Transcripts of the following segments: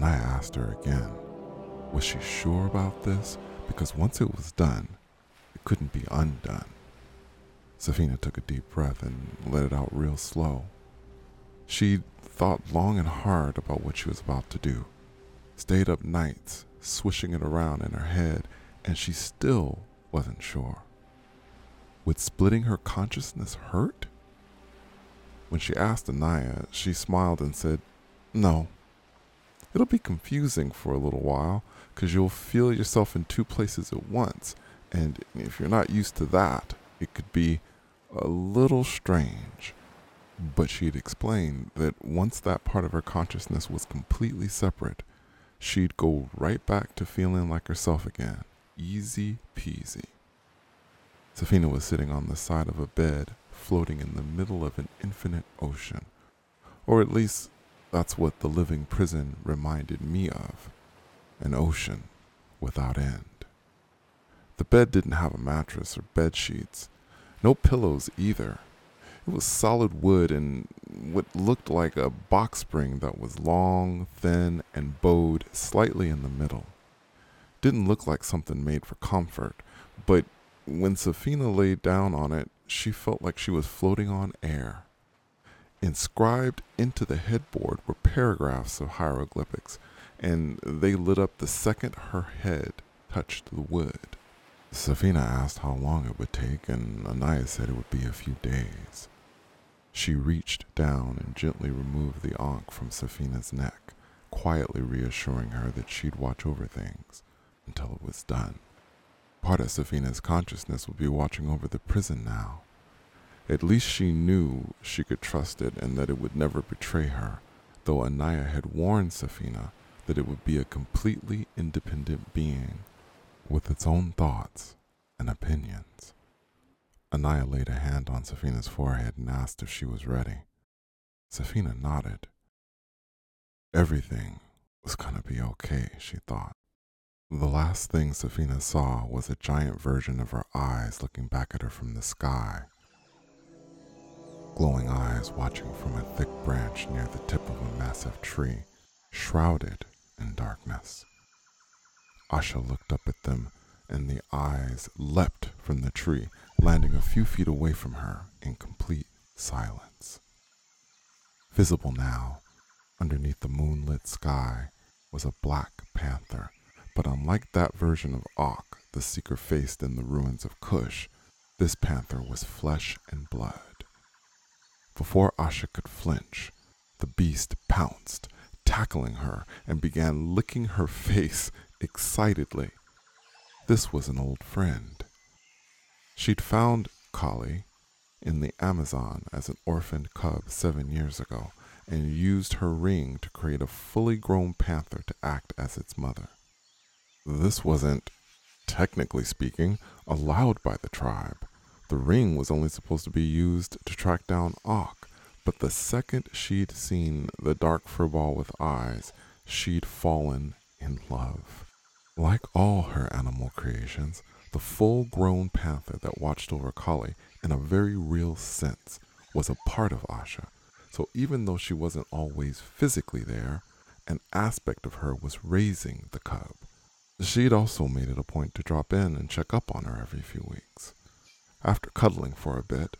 Anaya asked her again. Was she sure about this? Because once it was done, it couldn't be undone. Safina took a deep breath and let it out real slow. She thought long and hard about what she was about to do, stayed up nights, swishing it around in her head, and she still wasn't sure. Would splitting her consciousness hurt? When she asked Anaya, she smiled and said, No. It'll be confusing for a little while because you'll feel yourself in two places at once. And if you're not used to that, it could be a little strange. But she'd explained that once that part of her consciousness was completely separate, she'd go right back to feeling like herself again. Easy peasy. Safina was sitting on the side of a bed, floating in the middle of an infinite ocean. Or at least that's what the living prison reminded me of an ocean without end. The bed didn't have a mattress or bed sheets, no pillows either. It was solid wood and what looked like a box spring that was long, thin, and bowed slightly in the middle. Didn't look like something made for comfort, but when Safina lay down on it, she felt like she was floating on air. Inscribed into the headboard were paragraphs of hieroglyphics, and they lit up the second her head touched the wood. Safina asked how long it would take, and Anaya said it would be a few days. She reached down and gently removed the ankh from Safina's neck, quietly reassuring her that she'd watch over things until it was done. Part of Safina's consciousness would be watching over the prison now. At least she knew she could trust it and that it would never betray her, though Anaya had warned Safina that it would be a completely independent being with its own thoughts and opinions. Anaya laid a hand on Safina's forehead and asked if she was ready. Safina nodded. Everything was going to be okay, she thought. The last thing Safina saw was a giant version of her eyes looking back at her from the sky. Glowing eyes watching from a thick branch near the tip of a massive tree, shrouded in darkness. Asha looked up at them, and the eyes leapt from the tree, landing a few feet away from her in complete silence. Visible now, underneath the moonlit sky, was a black panther but unlike that version of Ak the seeker faced in the ruins of Kush, this panther was flesh and blood. Before Asha could flinch, the beast pounced, tackling her, and began licking her face excitedly. This was an old friend. She'd found Kali in the Amazon as an orphaned cub seven years ago and used her ring to create a fully grown panther to act as its mother. This wasn't, technically speaking, allowed by the tribe. The ring was only supposed to be used to track down Ak, but the second she'd seen the dark furball with eyes, she'd fallen in love. Like all her animal creations, the full grown panther that watched over Kali, in a very real sense, was a part of Asha. So even though she wasn't always physically there, an aspect of her was raising the cub. She'd also made it a point to drop in and check up on her every few weeks. After cuddling for a bit,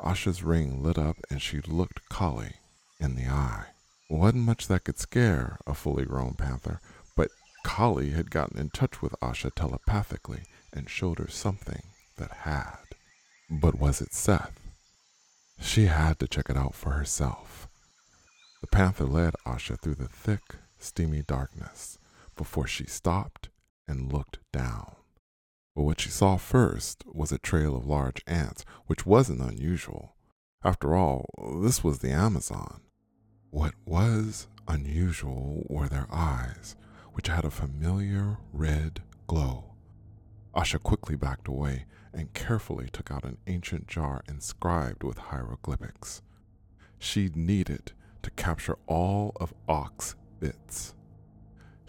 Asha's ring lit up and she looked Kali in the eye. Wasn't much that could scare a fully grown panther, but Kali had gotten in touch with Asha telepathically and showed her something that had. But was it Seth? She had to check it out for herself. The panther led Asha through the thick, steamy darkness before she stopped and looked down. But what she saw first was a trail of large ants, which wasn't unusual. After all, this was the Amazon. What was unusual were their eyes, which had a familiar red glow. Asha quickly backed away and carefully took out an ancient jar inscribed with hieroglyphics. She'd need it to capture all of Ak's bits.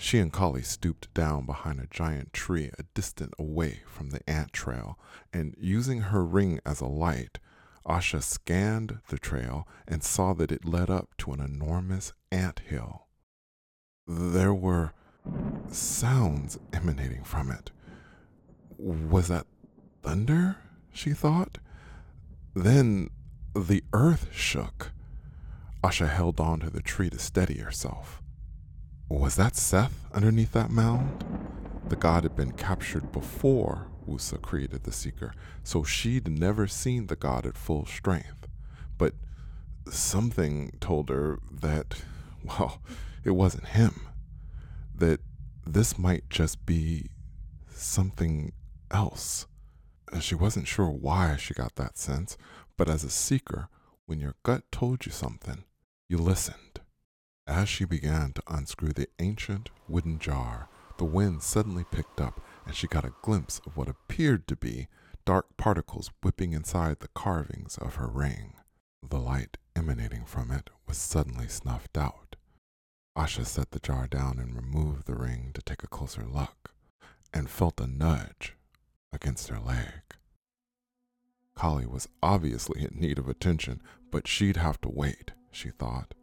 She and Kali stooped down behind a giant tree a distant away from the ant trail, and using her ring as a light, Asha scanned the trail and saw that it led up to an enormous ant hill. there were sounds emanating from it. Was that thunder? She thought. Then the earth shook. Asha held on to the tree to steady herself. Was that Seth underneath that mound? The god had been captured before Wusa created the Seeker, so she'd never seen the god at full strength. But something told her that, well, it wasn't him. That this might just be something else. She wasn't sure why she got that sense, but as a seeker, when your gut told you something, you listened. As she began to unscrew the ancient wooden jar, the wind suddenly picked up and she got a glimpse of what appeared to be dark particles whipping inside the carvings of her ring. The light emanating from it was suddenly snuffed out. Asha set the jar down and removed the ring to take a closer look, and felt a nudge against her leg. Kali was obviously in need of attention, but she'd have to wait, she thought.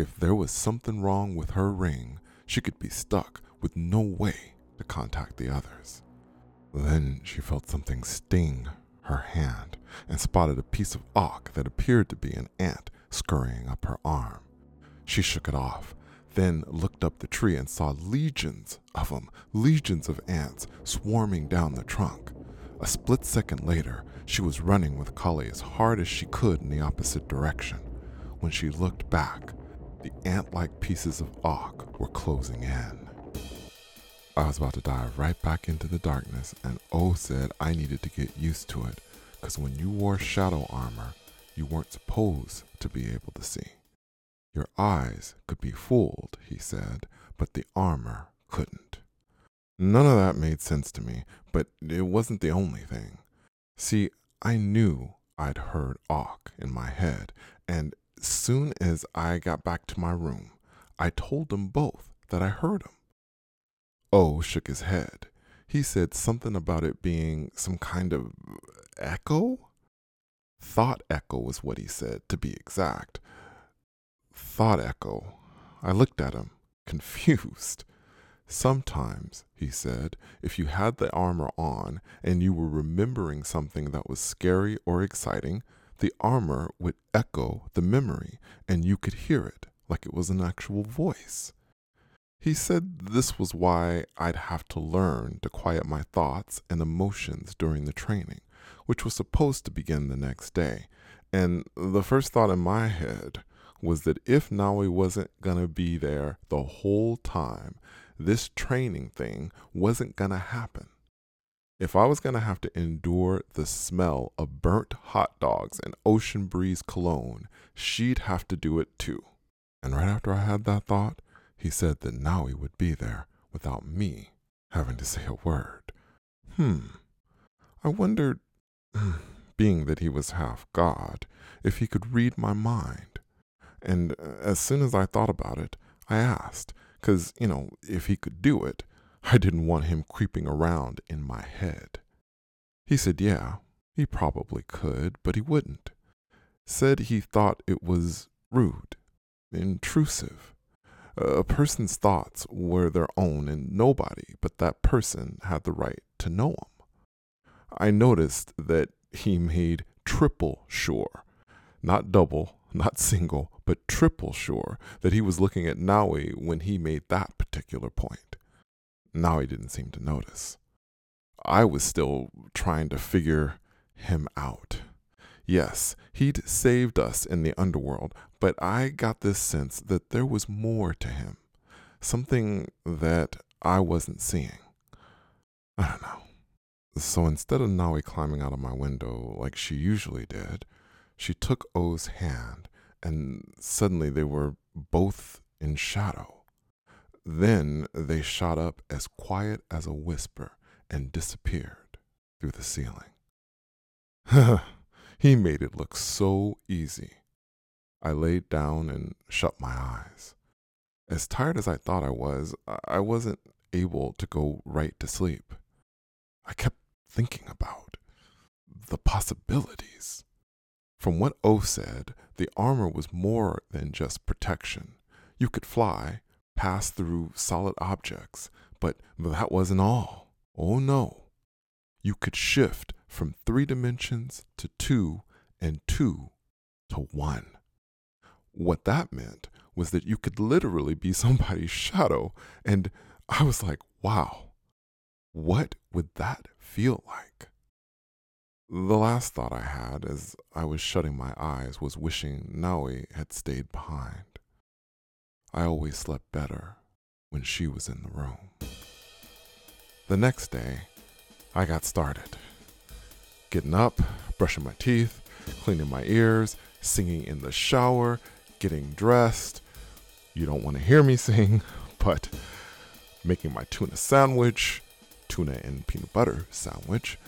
If there was something wrong with her ring, she could be stuck with no way to contact the others. Then she felt something sting her hand and spotted a piece of auk that appeared to be an ant scurrying up her arm. She shook it off, then looked up the tree and saw legions of them, legions of ants swarming down the trunk. A split second later, she was running with Kali as hard as she could in the opposite direction. When she looked back, the ant like pieces of auk were closing in. I was about to dive right back into the darkness, and O said I needed to get used to it, because when you wore shadow armor, you weren't supposed to be able to see. Your eyes could be fooled, he said, but the armor couldn't. None of that made sense to me, but it wasn't the only thing. See, I knew I'd heard Auk in my head, and soon as I got back to my room, I told them both that I heard him. O oh, shook his head. He said something about it being some kind of echo? Thought echo was what he said, to be exact. Thought echo. I looked at him, confused. Sometimes, he said, if you had the armor on and you were remembering something that was scary or exciting, the armor would echo the memory and you could hear it like it was an actual voice. He said this was why I'd have to learn to quiet my thoughts and emotions during the training, which was supposed to begin the next day. And the first thought in my head was that if Nawi wasn't going to be there the whole time, this training thing wasn't going to happen. If I was going to have to endure the smell of burnt hot dogs and ocean breeze cologne, she'd have to do it too. And right after I had that thought, he said that now he would be there without me having to say a word. Hmm. I wondered, being that he was half God, if he could read my mind. And uh, as soon as I thought about it, I asked, because, you know, if he could do it, I didn't want him creeping around in my head. He said, yeah, he probably could, but he wouldn't. Said he thought it was rude, intrusive, a person's thoughts were their own, and nobody but that person had the right to know them. I noticed that he made triple sure, not double, not single, but triple sure that he was looking at Nawi when he made that particular point. Nawi didn't seem to notice. I was still trying to figure him out. Yes, he'd saved us in the underworld, but I got this sense that there was more to him. Something that I wasn't seeing. I don't know. So instead of Nawi climbing out of my window like she usually did, she took O's hand, and suddenly they were both in shadow. Then they shot up as quiet as a whisper and disappeared through the ceiling. He made it look so easy. I laid down and shut my eyes. As tired as I thought I was, I wasn't able to go right to sleep. I kept thinking about the possibilities. From what O said, the armor was more than just protection. You could fly, pass through solid objects, but that wasn't all. Oh no. You could shift from three dimensions to two and two to one. What that meant was that you could literally be somebody's shadow. And I was like, wow, what would that feel like? The last thought I had as I was shutting my eyes was wishing Naoi had stayed behind. I always slept better when she was in the room. The next day, I got started. Getting up, brushing my teeth, cleaning my ears, singing in the shower, getting dressed. You don't want to hear me sing, but making my tuna sandwich, tuna and peanut butter sandwich,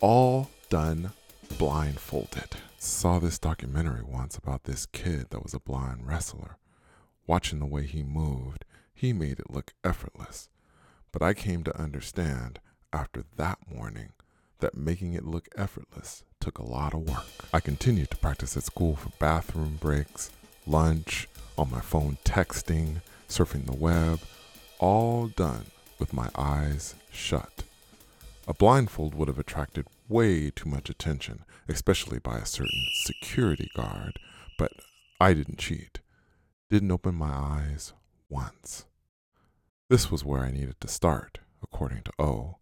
all done blindfolded. Saw this documentary once about this kid that was a blind wrestler. Watching the way he moved, he made it look effortless. But I came to understand after that morning that making it look effortless took a lot of work. I continued to practice at school for bathroom breaks, lunch, on my phone texting, surfing the web, all done with my eyes shut. A blindfold would have attracted way too much attention, especially by a certain security guard, but I didn't cheat. Didn't open my eyes once. This was where I needed to start, according to O.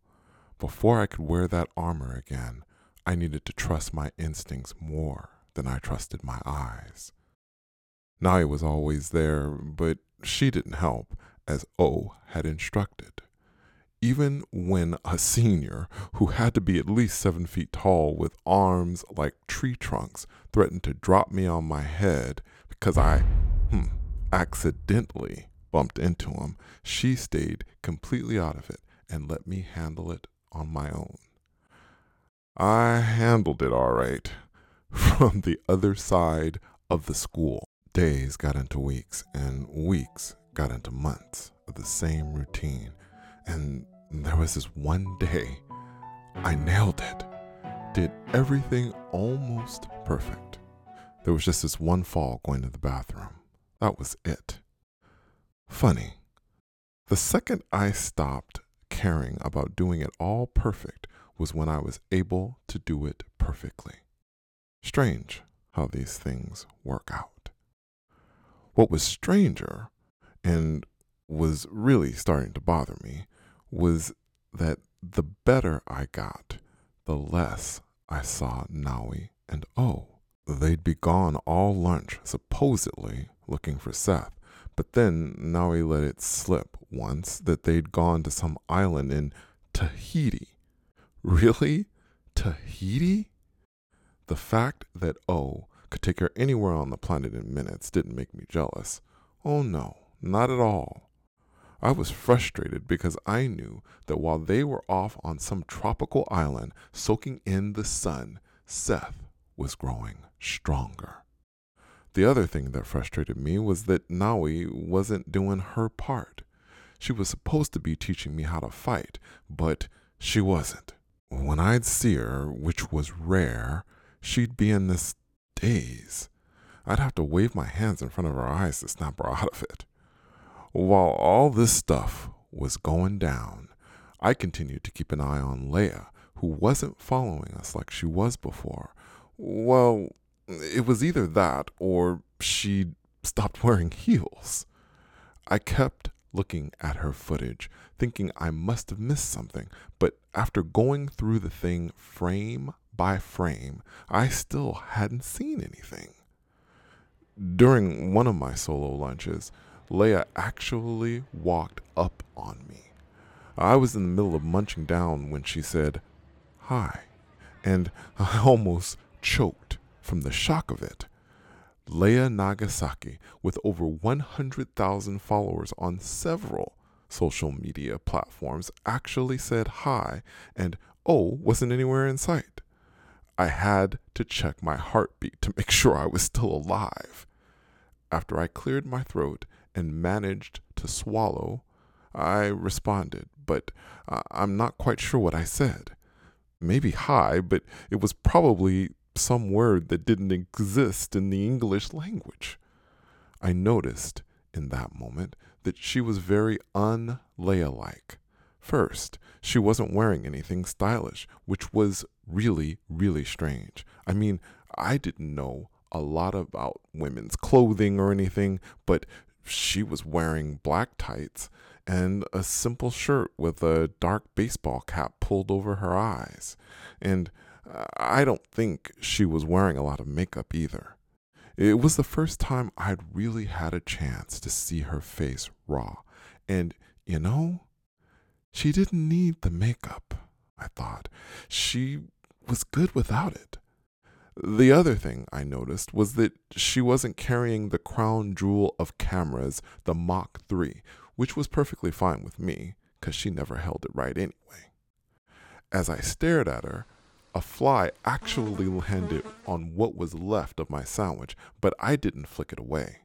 Before I could wear that armor again, I needed to trust my instincts more than I trusted my eyes. Naoi was always there, but she didn't help, as O had instructed. Even when a senior who had to be at least seven feet tall with arms like tree trunks threatened to drop me on my head because I, hmm, accidentally bumped into him, she stayed completely out of it and let me handle it on my own. I handled it all right from the other side of the school. Days got into weeks, and weeks got into months of the same routine. And there was this one day I nailed it, did everything almost perfect. There was just this one fall going to the bathroom. That was it. Funny. The second I stopped caring about doing it all perfect was when I was able to do it perfectly. Strange how these things work out. What was stranger and was really starting to bother me was that the better I got, the less I saw Naoi and O. They'd be gone all lunch, supposedly looking for Seth, but then Naoi let it slip once that they'd gone to some island in Tahiti. Really? Tahiti? The fact that O could take her anywhere on the planet in minutes didn't make me jealous. Oh no, not at all. I was frustrated because I knew that while they were off on some tropical island soaking in the sun, Seth was growing stronger. The other thing that frustrated me was that Naoi wasn't doing her part. She was supposed to be teaching me how to fight, but she wasn't. When I'd see her, which was rare, she'd be in this daze. I'd have to wave my hands in front of her eyes to snap her out of it. While all this stuff was going down, I continued to keep an eye on Leia, who wasn't following us like she was before. Well, it was either that or she stopped wearing heels. I kept looking at her footage, thinking I must have missed something, but after going through the thing frame by frame, I still hadn't seen anything. During one of my solo lunches, Leia actually walked up on me. I was in the middle of munching down when she said, Hi, and I almost choked from the shock of it. Leia Nagasaki, with over 100,000 followers on several social media platforms, actually said hi, and oh, wasn't anywhere in sight. I had to check my heartbeat to make sure I was still alive. After I cleared my throat and managed to swallow, I responded, but uh, I'm not quite sure what I said. Maybe hi, but it was probably some word that didn't exist in the English language. I noticed in that moment that she was very un-Leia like. First, she wasn't wearing anything stylish, which was really, really strange. I mean, I didn't know a lot about women's clothing or anything, but she was wearing black tights and a simple shirt with a dark baseball cap pulled over her eyes. And I don't think she was wearing a lot of makeup either. It was the first time I'd really had a chance to see her face raw. And, you know, she didn't need the makeup, I thought. She was good without it. The other thing I noticed was that she wasn't carrying the crown jewel of cameras, the Mach 3, which was perfectly fine with me, because she never held it right anyway. As I stared at her, a fly actually landed on what was left of my sandwich, but I didn't flick it away.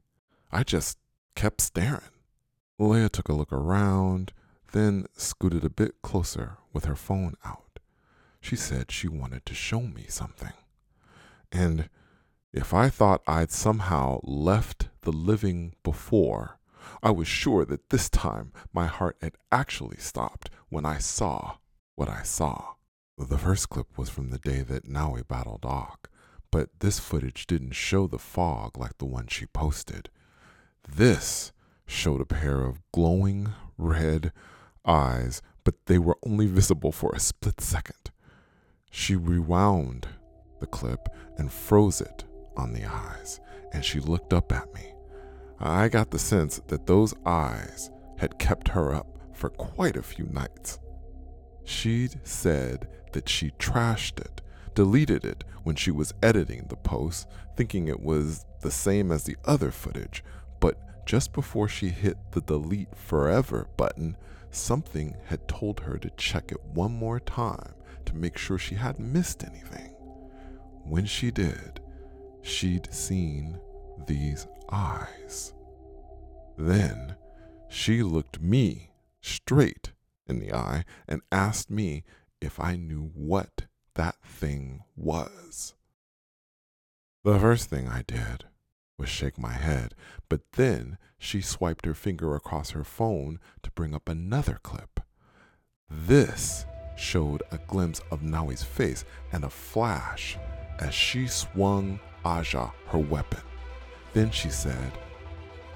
I just kept staring. Leia took a look around, then scooted a bit closer with her phone out. She said she wanted to show me something. And if I thought I'd somehow left the living before, I was sure that this time my heart had actually stopped when I saw what I saw. The first clip was from the day that Naui battled Ock, but this footage didn't show the fog like the one she posted. This showed a pair of glowing red eyes, but they were only visible for a split second. She rewound the clip and froze it on the eyes, and she looked up at me. I got the sense that those eyes had kept her up for quite a few nights. She'd said that she trashed it, deleted it when she was editing the post, thinking it was the same as the other footage, but just before she hit the delete forever button, something had told her to check it one more time to make sure she hadn't missed anything. When she did, she'd seen these eyes. Then she looked me straight in the eye and asked me if I knew what that thing was. The first thing I did was shake my head, but then she swiped her finger across her phone to bring up another clip. This showed a glimpse of Naui's face and a flash as she swung Aja her weapon. Then she said,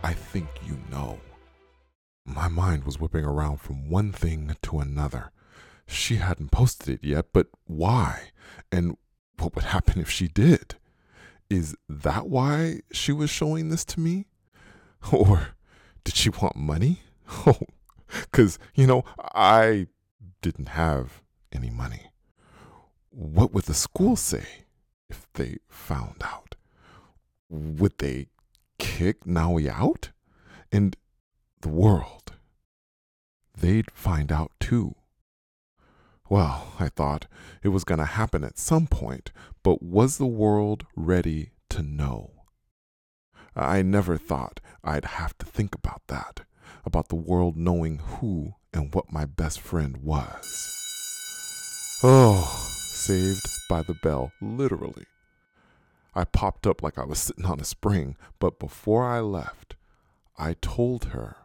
I think you know. My mind was whipping around from one thing to another. She hadn't posted it yet, but why? And what would happen if she did? Is that why she was showing this to me? Or did she want money? Oh, because, you know, I didn't have any money. What would the school say if they found out? Would they kick Naui out? And the world. They'd find out too. Well, I thought it was going to happen at some point, but was the world ready to know? I never thought I'd have to think about that, about the world knowing who and what my best friend was. Oh, saved by the bell, literally. I popped up like I was sitting on a spring, but before I left, I told her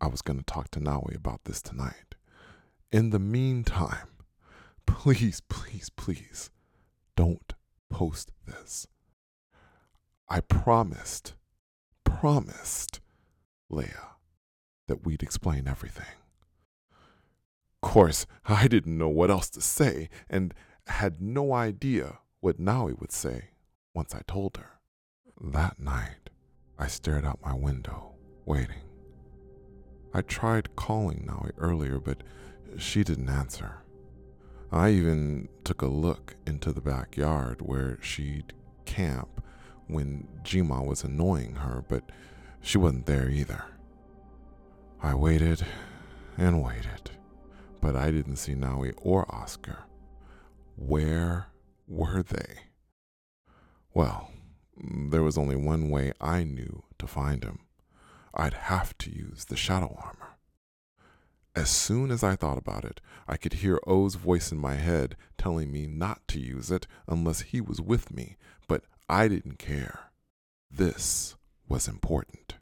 I was going to talk to Nawi about this tonight. In the meantime, please, please, please don't post this. I promised, promised Leia that we'd explain everything. Of course, I didn't know what else to say and had no idea what Naui would say once I told her. That night, I stared out my window, waiting. I tried calling Naui earlier, but she didn't answer. I even took a look into the backyard where she'd camp when Jima was annoying her, but she wasn't there either. I waited and waited, but I didn't see Naui or Oscar. Where were they? Well, there was only one way I knew to find him. I'd have to use the shadow armor. As soon as I thought about it, I could hear O's voice in my head telling me not to use it unless he was with me, but I didn't care. This was important.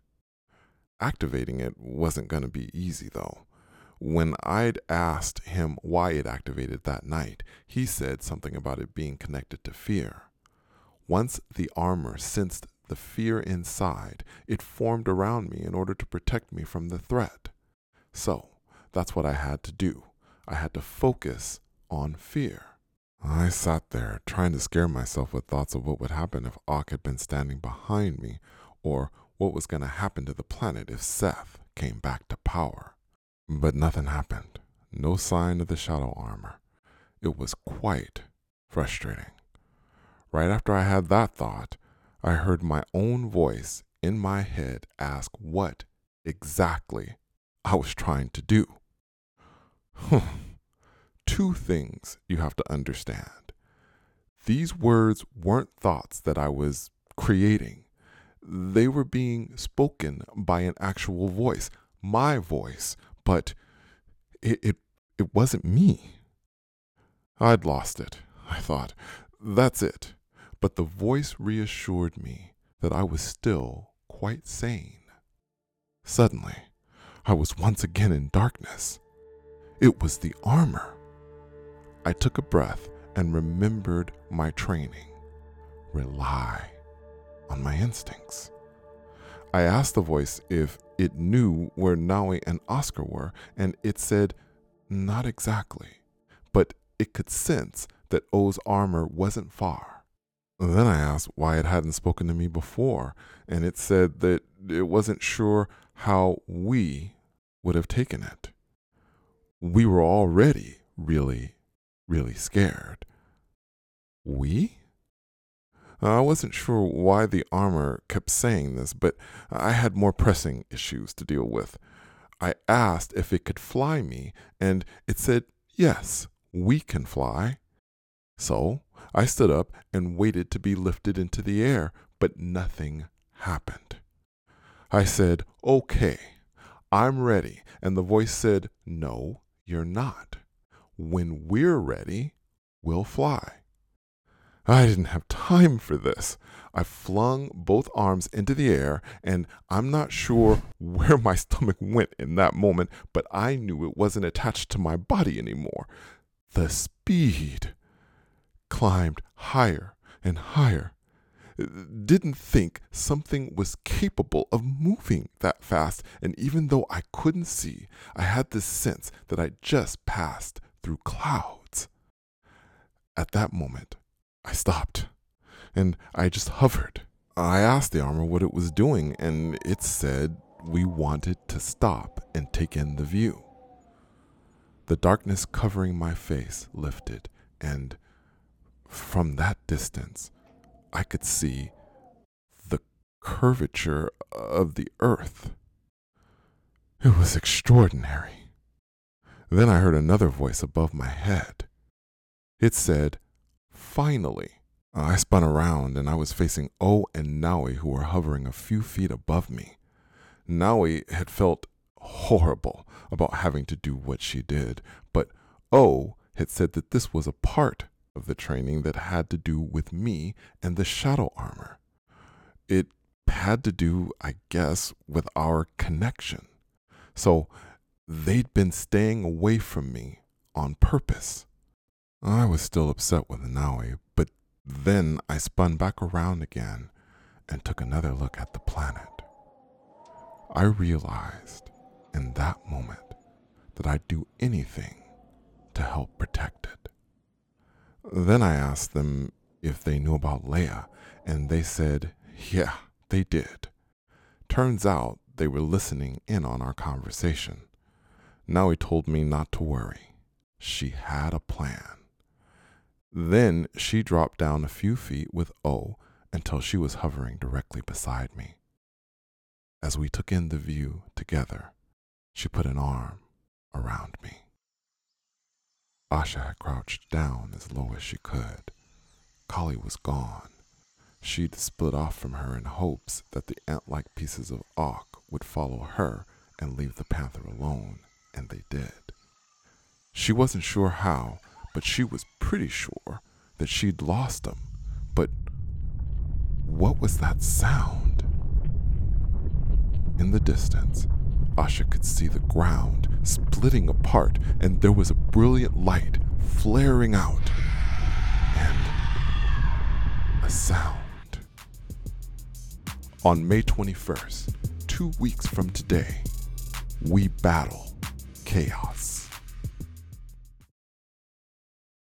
activating it wasn't going to be easy, though. When I'd asked him why it activated that night, he said something about it being connected to fear. Once the armor sensed the fear inside, it formed around me in order to protect me from the threat. So, that's what I had to do. I had to focus on fear. I sat there trying to scare myself with thoughts of what would happen if Ak had been standing behind me, or what was going to happen to the planet if Seth came back to power. But nothing happened. No sign of the shadow armor. It was quite frustrating. Right after I had that thought, I heard my own voice in my head ask what exactly I was trying to do. Two things you have to understand. These words weren't thoughts that I was creating, they were being spoken by an actual voice, my voice, but it, it, it wasn't me. I'd lost it, I thought. That's it. But the voice reassured me that I was still quite sane. Suddenly, I was once again in darkness. It was the armor. I took a breath and remembered my training. Rely on my instincts. I asked the voice if it knew where Nawi and Oscar were, and it said, not exactly, but it could sense that O's armor wasn't far. Then I asked why it hadn't spoken to me before, and it said that it wasn't sure how we would have taken it. We were already really, really scared. We? Uh, I wasn't sure why the armor kept saying this, but I had more pressing issues to deal with. I asked if it could fly me, and it said, Yes, we can fly. So I stood up and waited to be lifted into the air, but nothing happened. I said, Okay, I'm ready. And the voice said, No, you're not. When we're ready, we'll fly. I didn't have time for this. I flung both arms into the air, and I'm not sure where my stomach went in that moment, but I knew it wasn't attached to my body anymore. The speed climbed higher and higher. Didn't think something was capable of moving that fast, and even though I couldn't see, I had this sense that I just passed through clouds. At that moment, I stopped and I just hovered. I asked the armor what it was doing, and it said we wanted to stop and take in the view. The darkness covering my face lifted, and from that distance, I could see the curvature of the earth. It was extraordinary. Then I heard another voice above my head. It said, Finally, I spun around and I was facing O and Naui, who were hovering a few feet above me. Naui had felt horrible about having to do what she did, but O had said that this was a part of the training that had to do with me and the shadow armor. It had to do, I guess, with our connection. So they'd been staying away from me on purpose. I was still upset with Naui, but then I spun back around again and took another look at the planet. I realized in that moment that I'd do anything to help protect it. Then I asked them if they knew about Leia, and they said, yeah, they did. Turns out they were listening in on our conversation. Now he told me not to worry. She had a plan. Then she dropped down a few feet with O until she was hovering directly beside me. As we took in the view together, she put an arm around me. Asha had crouched down as low as she could. Kali was gone. She'd split off from her in hopes that the ant like pieces of Ak would follow her and leave the panther alone, and they did. She wasn't sure how, but she was pretty sure that she'd lost them. But what was that sound? In the distance, Asha could see the ground splitting apart, and there was a brilliant light flaring out, and a sound. On May 21st, two weeks from today, we battle chaos.